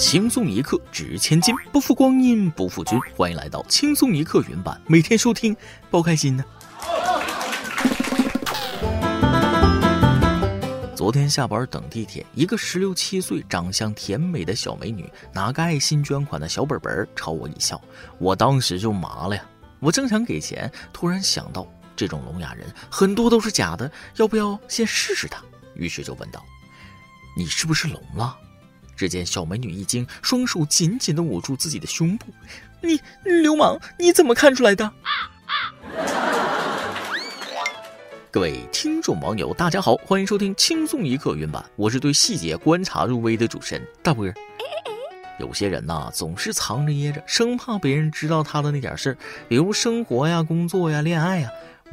轻松一刻值千金，不负光阴不负君。欢迎来到轻松一刻云版，每天收听，包开心呢。昨天下班等地铁，一个十六七岁、长相甜美的小美女，拿个爱心捐款的小本本朝我一笑，我当时就麻了呀。我正想给钱，突然想到这种聋哑人很多都是假的，要不要先试试他？于是就问道：“你是不是聋了？”只见小美女一惊，双手紧紧的捂住自己的胸部。“你流氓，你怎么看出来的？”各位听众网友，大家好，欢迎收听轻松一刻云版，我是对细节观察入微的主持人大波儿。有些人呐，总是藏着掖着，生怕别人知道他的那点事儿，比如生活呀、工作呀、恋爱呀。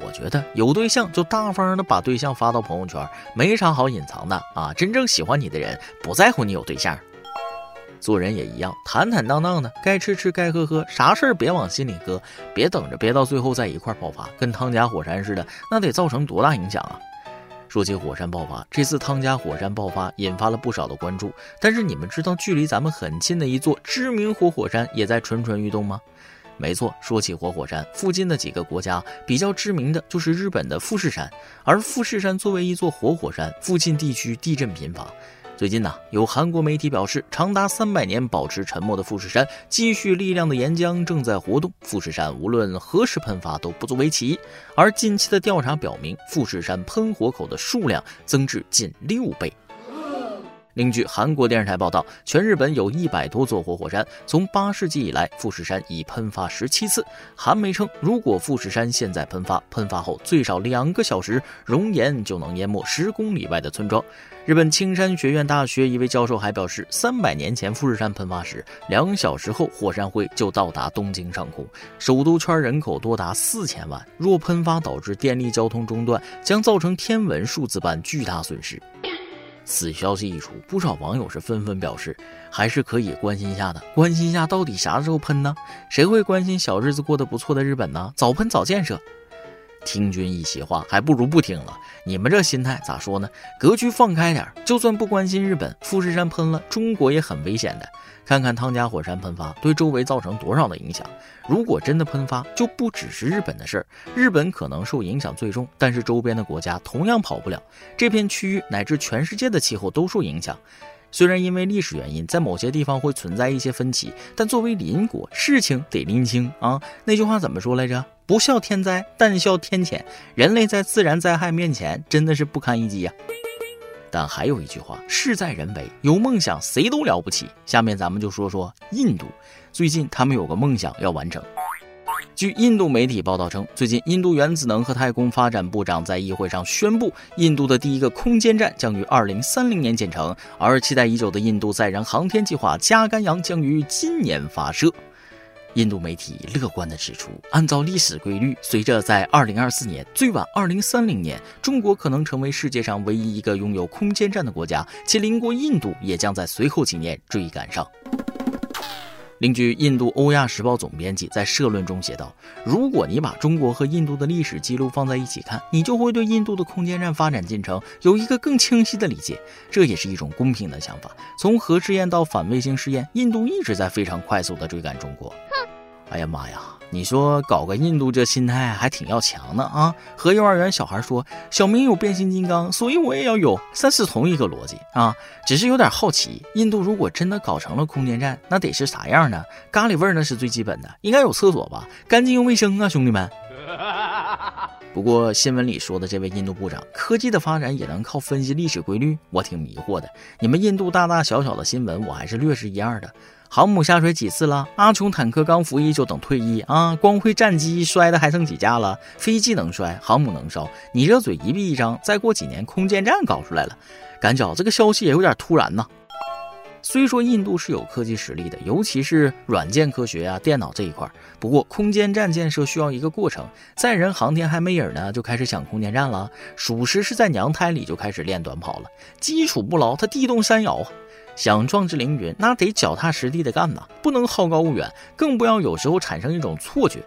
我觉得有对象就大方的把对象发到朋友圈，没啥好隐藏的啊。真正喜欢你的人不在乎你有对象。做人也一样，坦坦荡荡的，该吃吃，该喝喝，啥事儿别往心里搁，别等着憋到最后在一块爆发，跟汤加火山似的，那得造成多大影响啊！说起火山爆发，这次汤加火山爆发引发了不少的关注，但是你们知道距离咱们很近的一座知名活火山也在蠢蠢欲动吗？没错，说起活火山，附近的几个国家比较知名的就是日本的富士山，而富士山作为一座活火山，附近地区地震频发。最近呢，有韩国媒体表示，长达三百年保持沉默的富士山积蓄力量的岩浆正在活动，富士山无论何时喷发都不足为奇。而近期的调查表明，富士山喷火口的数量增至近六倍。另据韩国电视台报道，全日本有一百多座活火山。从八世纪以来，富士山已喷发十七次。韩媒称，如果富士山现在喷发，喷发后最少两个小时，熔岩就能淹没十公里外的村庄。日本青山学院大学一位教授还表示，三百年前富士山喷发时，两小时后火山灰就到达东京上空。首都圈人口多达四千万，若喷发导致电力交通中断，将造成天文数字般巨大损失。此消息一出，不少网友是纷纷表示，还是可以关心一下的。关心一下到底啥时候喷呢？谁会关心小日子过得不错的日本呢？早喷早建设。听君一席话，还不如不听了。你们这心态咋说呢？格局放开点，就算不关心日本，富士山喷了，中国也很危险的。看看汤加火山喷发对周围造成多少的影响。如果真的喷发，就不只是日本的事儿。日本可能受影响最重，但是周边的国家同样跑不了。这片区域乃至全世界的气候都受影响。虽然因为历史原因，在某些地方会存在一些分歧，但作为邻国，事情得拎清啊。那句话怎么说来着？不笑天灾，但笑天谴。人类在自然灾害面前真的是不堪一击呀。但还有一句话，事在人为，有梦想谁都了不起。下面咱们就说说印度，最近他们有个梦想要完成。据印度媒体报道称，最近印度原子能和太空发展部长在议会上宣布，印度的第一个空间站将于二零三零年建成，而期待已久的印度载人航天计划加甘阳将于今年发射。印度媒体乐观地指出，按照历史规律，随着在2024年最晚2030年，中国可能成为世界上唯一一个拥有空间站的国家，其邻国印度也将在随后几年追赶上。另据印度《欧亚时报》总编辑在社论中写道：“如果你把中国和印度的历史记录放在一起看，你就会对印度的空间站发展进程有一个更清晰的理解。这也是一种公平的想法。从核试验到反卫星试验，印度一直在非常快速地追赶中国。”哎呀妈呀！你说搞个印度这心态还挺要强的啊！和幼儿园小孩说小明有变形金刚，所以我也要有，三是同一个逻辑啊。只是有点好奇，印度如果真的搞成了空间站，那得是啥样呢？咖喱味儿那是最基本的，应该有厕所吧？干净又卫生啊，兄弟们。不过新闻里说的这位印度部长，科技的发展也能靠分析历史规律，我挺迷惑的。你们印度大大小小的新闻，我还是略识一二的。航母下水几次了？阿琼坦克刚服役就等退役啊？光辉战机摔的还剩几架了？飞机能摔，航母能烧？你这嘴一闭一张，再过几年空间站搞出来了，感觉这个消息也有点突然呐。虽说印度是有科技实力的，尤其是软件科学啊、电脑这一块，不过空间站建设需要一个过程，载人航天还没影呢，就开始想空间站了，属实是在娘胎里就开始练短跑了，基础不牢，它地动山摇啊。想壮志凌云，那得脚踏实地的干呐，不能好高骛远，更不要有时候产生一种错觉。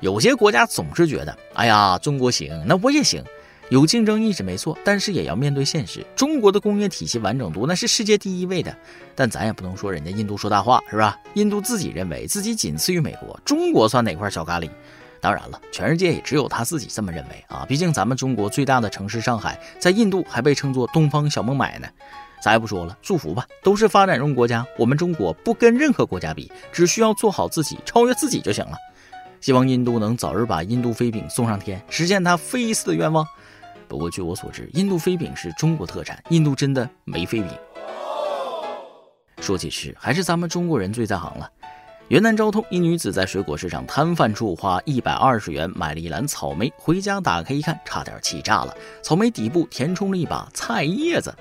有些国家总是觉得，哎呀，中国行，那我也行。有竞争意识没错，但是也要面对现实。中国的工业体系完整度那是世界第一位的，但咱也不能说人家印度说大话，是吧？印度自己认为自己仅次于美国，中国算哪块小咖喱？当然了，全世界也只有他自己这么认为啊！毕竟咱们中国最大的城市上海，在印度还被称作东方小孟买呢。咱也不说了，祝福吧，都是发展中国家，我们中国不跟任何国家比，只需要做好自己，超越自己就行了。希望印度能早日把印度飞饼送上天，实现他飞一次的愿望。不过据我所知，印度飞饼是中国特产，印度真的没飞饼。说起吃，还是咱们中国人最在行了。云南昭通一女子在水果市场摊贩处花一百二十元买了一篮草莓，回家打开一看，差点气炸了。草莓底部填充了一把菜叶子。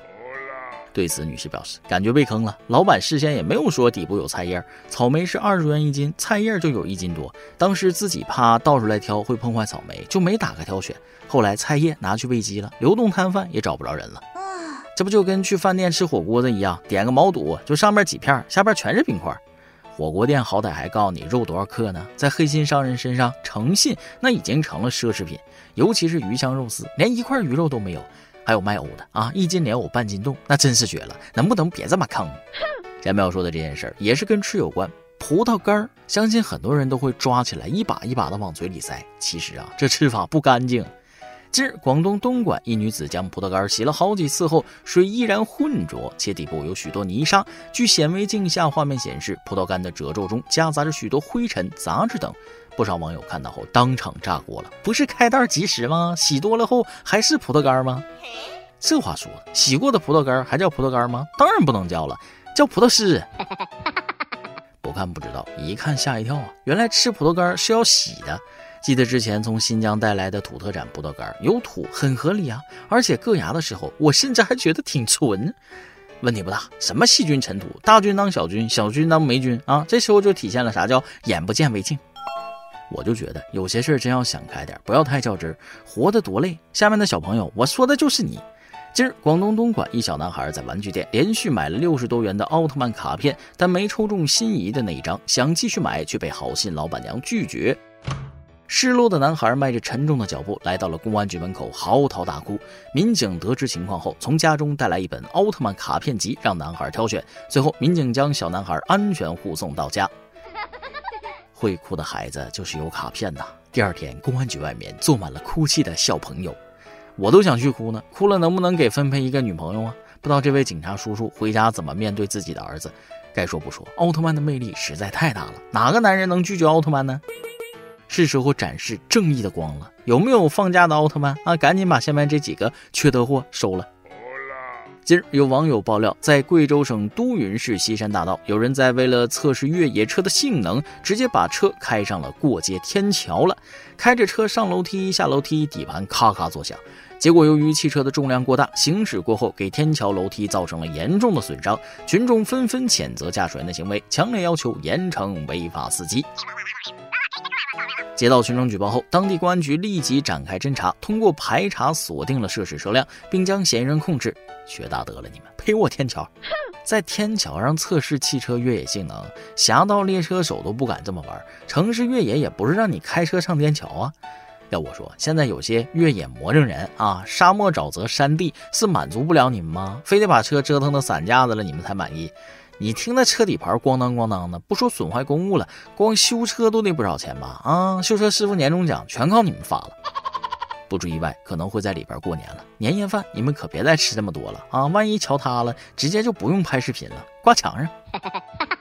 对此，女士表示感觉被坑了。老板事先也没有说底部有菜叶，草莓是二十元一斤，菜叶就有一斤多。当时自己怕倒出来挑会碰坏草莓，就没打开挑选。后来菜叶拿去喂鸡了，流动摊贩也找不着人了。这不就跟去饭店吃火锅的一样，点个毛肚，就上面几片，下边全是冰块。火锅店好歹还告诉你肉多少克呢，在黑心商人身上，诚信那已经成了奢侈品。尤其是鱼香肉丝，连一块鱼肉都没有。还有卖藕的啊，一斤莲藕半斤重，那真是绝了。能不能别这么坑？下面要说的这件事儿也是跟吃有关。葡萄干儿，相信很多人都会抓起来一把一把的往嘴里塞。其实啊，这吃法不干净。近日，广东东莞一女子将葡萄干洗了好几次后，水依然浑浊，且底部有许多泥沙。据显微镜下画面显示，葡萄干的褶皱中夹杂着许多灰尘、杂质等。不少网友看到后当场炸锅了。不是开袋即食吗？洗多了后还是葡萄干吗？这话说的，洗过的葡萄干还叫葡萄干吗？当然不能叫了，叫葡萄丝。不看不知道，一看吓一跳啊！原来吃葡萄干是要洗的。记得之前从新疆带来的土特产葡萄干，有土很合理啊，而且硌牙的时候，我甚至还觉得挺纯。问题不大，什么细菌尘土，大菌当小菌，小菌当霉菌啊，这时候就体现了啥叫眼不见为净。我就觉得有些事儿真要想开点，不要太较真儿，活得多累。下面的小朋友，我说的就是你。今儿广东东莞一小男孩在玩具店连续买了六十多元的奥特曼卡片，但没抽中心仪的那一张，想继续买却被好心老板娘拒绝。失落的男孩迈着沉重的脚步来到了公安局门口，嚎啕大哭。民警得知情况后，从家中带来一本奥特曼卡片集，让男孩挑选。最后，民警将小男孩安全护送到家。会哭的孩子就是有卡片呐。第二天，公安局外面坐满了哭泣的小朋友，我都想去哭呢。哭了能不能给分配一个女朋友啊？不知道这位警察叔叔回家怎么面对自己的儿子。该说不说，奥特曼的魅力实在太大了，哪个男人能拒绝奥特曼呢？是时候展示正义的光了。有没有放假的奥特曼啊？赶紧把下面这几个缺德货收了。近日，有网友爆料，在贵州省都匀市西山大道，有人在为了测试越野车的性能，直接把车开上了过街天桥了。开着车上楼梯、下楼梯，底盘咔咔作响。结果，由于汽车的重量过大，行驶过后给天桥楼梯造成了严重的损伤。群众纷纷谴责驾驶员的行为，强烈要求严惩违法司机。接到群众举报后，当地公安局立即展开侦查，通过排查锁定了涉事车辆，并将嫌疑人控制。学大德了，你们陪我天桥！在天桥上测试汽车越野性能，侠盗猎车手都不敢这么玩。城市越野也不是让你开车上天桥啊！要我说，现在有些越野魔怔人啊，沙漠沼泽山地是满足不了你们吗？非得把车折腾到散架子了，你们才满意？你听那车底盘咣当咣当的，不说损坏公物了，光修车都得不少钱吧？啊，修车师傅年终奖全靠你们发了。不出意外，可能会在里边过年了。年夜饭你们可别再吃这么多了啊！万一桥塌了，直接就不用拍视频了，挂墙上。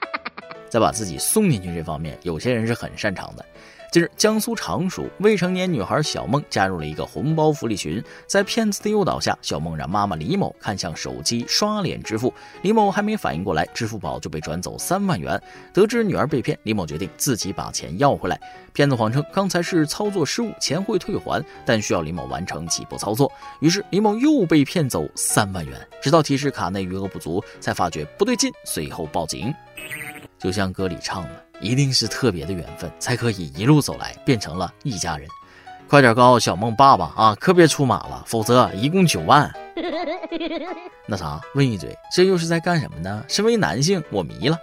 再把自己送进去这方面，有些人是很擅长的。近日，江苏常熟未成年女孩小梦加入了一个红包福利群，在骗子的诱导下，小梦让妈妈李某看向手机刷脸支付。李某还没反应过来，支付宝就被转走三万元。得知女儿被骗，李某决定自己把钱要回来。骗子谎称刚才是操作失误，钱会退还，但需要李某完成起步操作。于是李某又被骗走三万元，直到提示卡内余额不足，才发觉不对劲，随后报警。就像歌里唱的。一定是特别的缘分，才可以一路走来变成了一家人。快点告诉小梦爸爸啊，可别出马了，否则一共九万。那啥，问一嘴，这又是在干什么呢？身为男性，我迷了。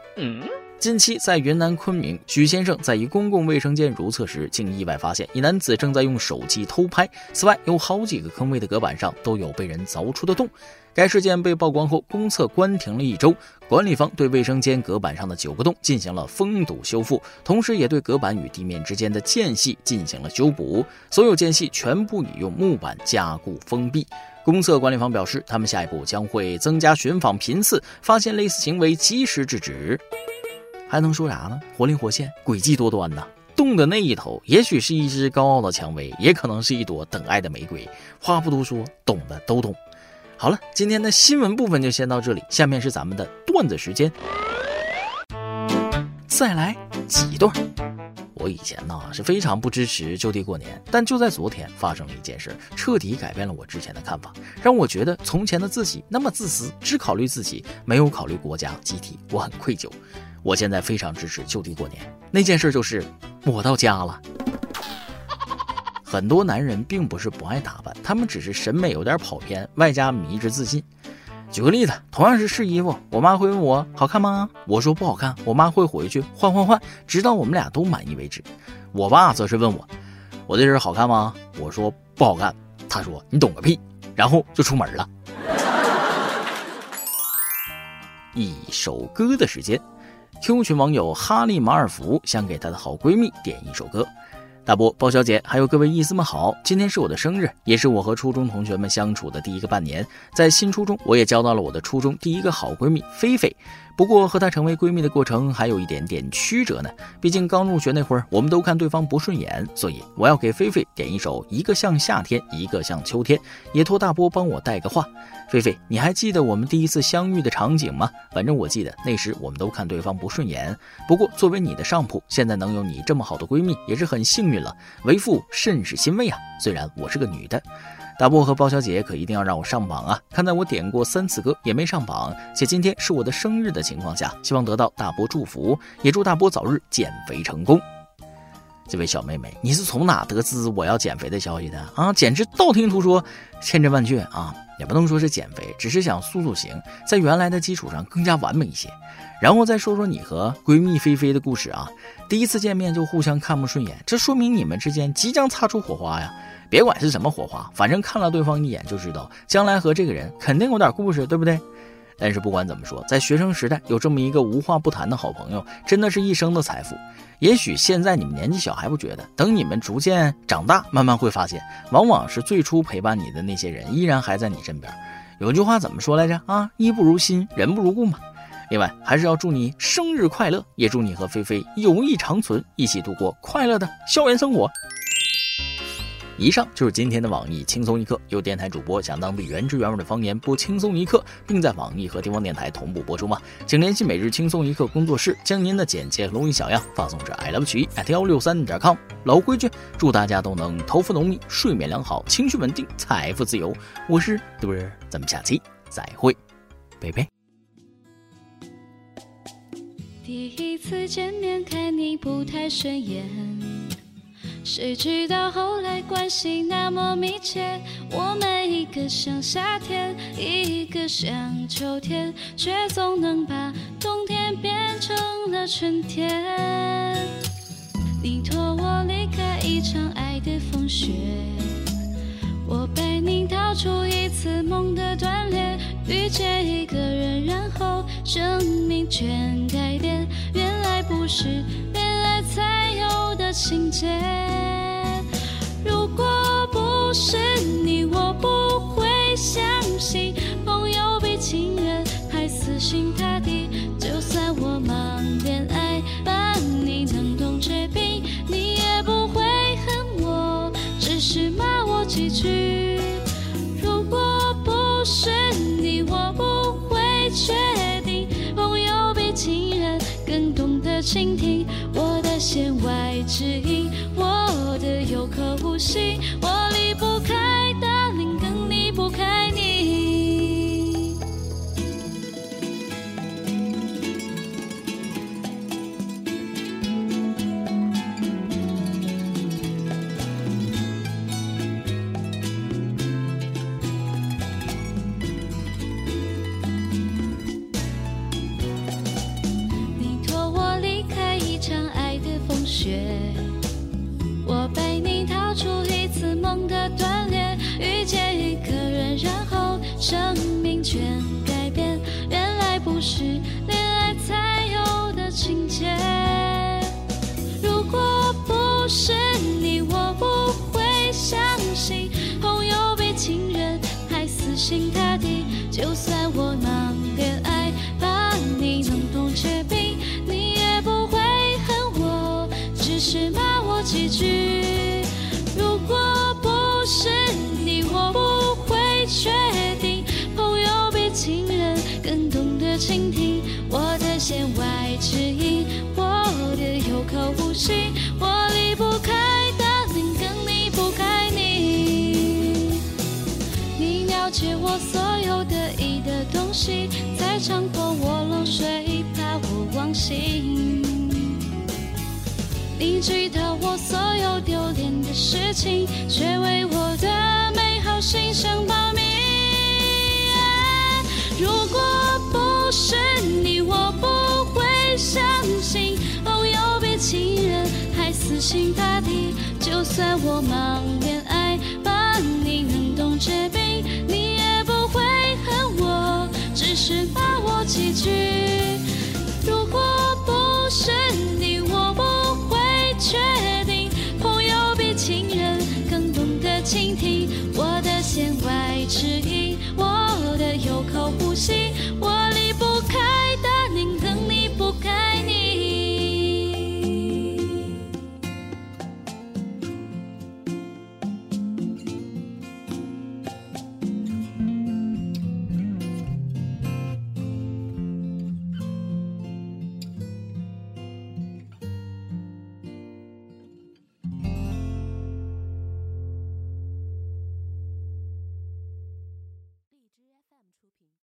近期在云南昆明，许先生在一公共卫生间如厕时，竟意外发现一男子正在用手机偷拍。此外，有好几个坑位的隔板上都有被人凿出的洞。该事件被曝光后，公厕关停了一周，管理方对卫生间隔板上的九个洞进行了封堵修复，同时也对隔板与地面之间的间隙进行了修补，所有间隙全部已用木板加固封闭。公厕管理方表示，他们下一步将会增加巡访频次，发现类似行为及时制止。还能说啥呢？活灵活现，诡计多端呐！洞的那一头，也许是一只高傲的蔷薇，也可能是一朵等爱的玫瑰。话不多说，懂的都懂。好了，今天的新闻部分就先到这里，下面是咱们的段子时间。再来几段。我以前呢是非常不支持就地过年，但就在昨天发生了一件事，彻底改变了我之前的看法，让我觉得从前的自己那么自私，只考虑自己，没有考虑国家集体，我很愧疚。我现在非常支持就地过年。那件事就是我到家了。很多男人并不是不爱打扮，他们只是审美有点跑偏，外加迷之自信。举个例子，同样是试衣服，我妈会问我好看吗？我说不好看，我妈会回去换换换，直到我们俩都满意为止。我爸则是问我，我这身好看吗？我说不好看，他说你懂个屁，然后就出门了。一首歌的时间，Q 群网友哈利马尔福想给他的好闺蜜点一首歌。大波、包小姐，还有各位意思们好！今天是我的生日，也是我和初中同学们相处的第一个半年。在新初中，我也交到了我的初中第一个好闺蜜菲菲。不过和她成为闺蜜的过程还有一点点曲折呢。毕竟刚入学那会儿，我们都看对方不顺眼，所以我要给菲菲点一首《一个像夏天，一个像秋天》，也托大波帮我带个话。菲菲，你还记得我们第一次相遇的场景吗？反正我记得那时我们都看对方不顺眼。不过作为你的上铺，现在能有你这么好的闺蜜也是很幸运了，为父甚是欣慰啊。虽然我是个女的。大波和包小姐可一定要让我上榜啊！看在我点过三次歌也没上榜，且今天是我的生日的情况下，希望得到大波祝福，也祝大波早日减肥成功。这位小妹妹，你是从哪得知我要减肥的消息的啊？简直道听途说，千真万确啊！也不能说是减肥，只是想塑塑形，在原来的基础上更加完美一些。然后再说说你和闺蜜菲菲的故事啊，第一次见面就互相看不顺眼，这说明你们之间即将擦出火花呀！别管是什么火花，反正看了对方一眼就知道，将来和这个人肯定有点故事，对不对？但是不管怎么说，在学生时代有这么一个无话不谈的好朋友，真的是一生的财富。也许现在你们年纪小还不觉得，等你们逐渐长大，慢慢会发现，往往是最初陪伴你的那些人依然还在你身边。有句话怎么说来着啊？衣不如新，人不如故嘛。另外，还是要祝你生日快乐，也祝你和菲菲友谊长存，一起度过快乐的校园生活。以上就是今天的网易轻松一刻，有电台主播想当地原汁原味的方言播轻松一刻，并在网易和地方电台同步播出吗？请联系每日轻松一刻工作室，将您的简介和录音小样发送至 i love 曲艺 at 幺六三点 com。老规矩，祝大家都能头发浓密，睡眠良好，情绪稳定，财富自由。我是杜儿，咱们下期再会，拜拜。第一次见面看你不太顺眼。谁知道后来关系那么密切，我们一个像夏天，一个像秋天，却总能把冬天变成了春天。你托我离开一场爱的风雪，我陪你逃出一次梦的断裂，遇见一个人，然后生命全改变。原来不是恋爱才有的情节。弦外之音。我的有口无心，是恋爱才有的情节。如果不是你，我不会相信朋友比情人还死心塌地。就算我西，才强迫我漏睡，怕我忘形。你知道我所有丢脸的事情，却为我的美好心生保密。如果不是你，我不会相信朋友比情人还死心塌地。就算我忙恋爱，几句。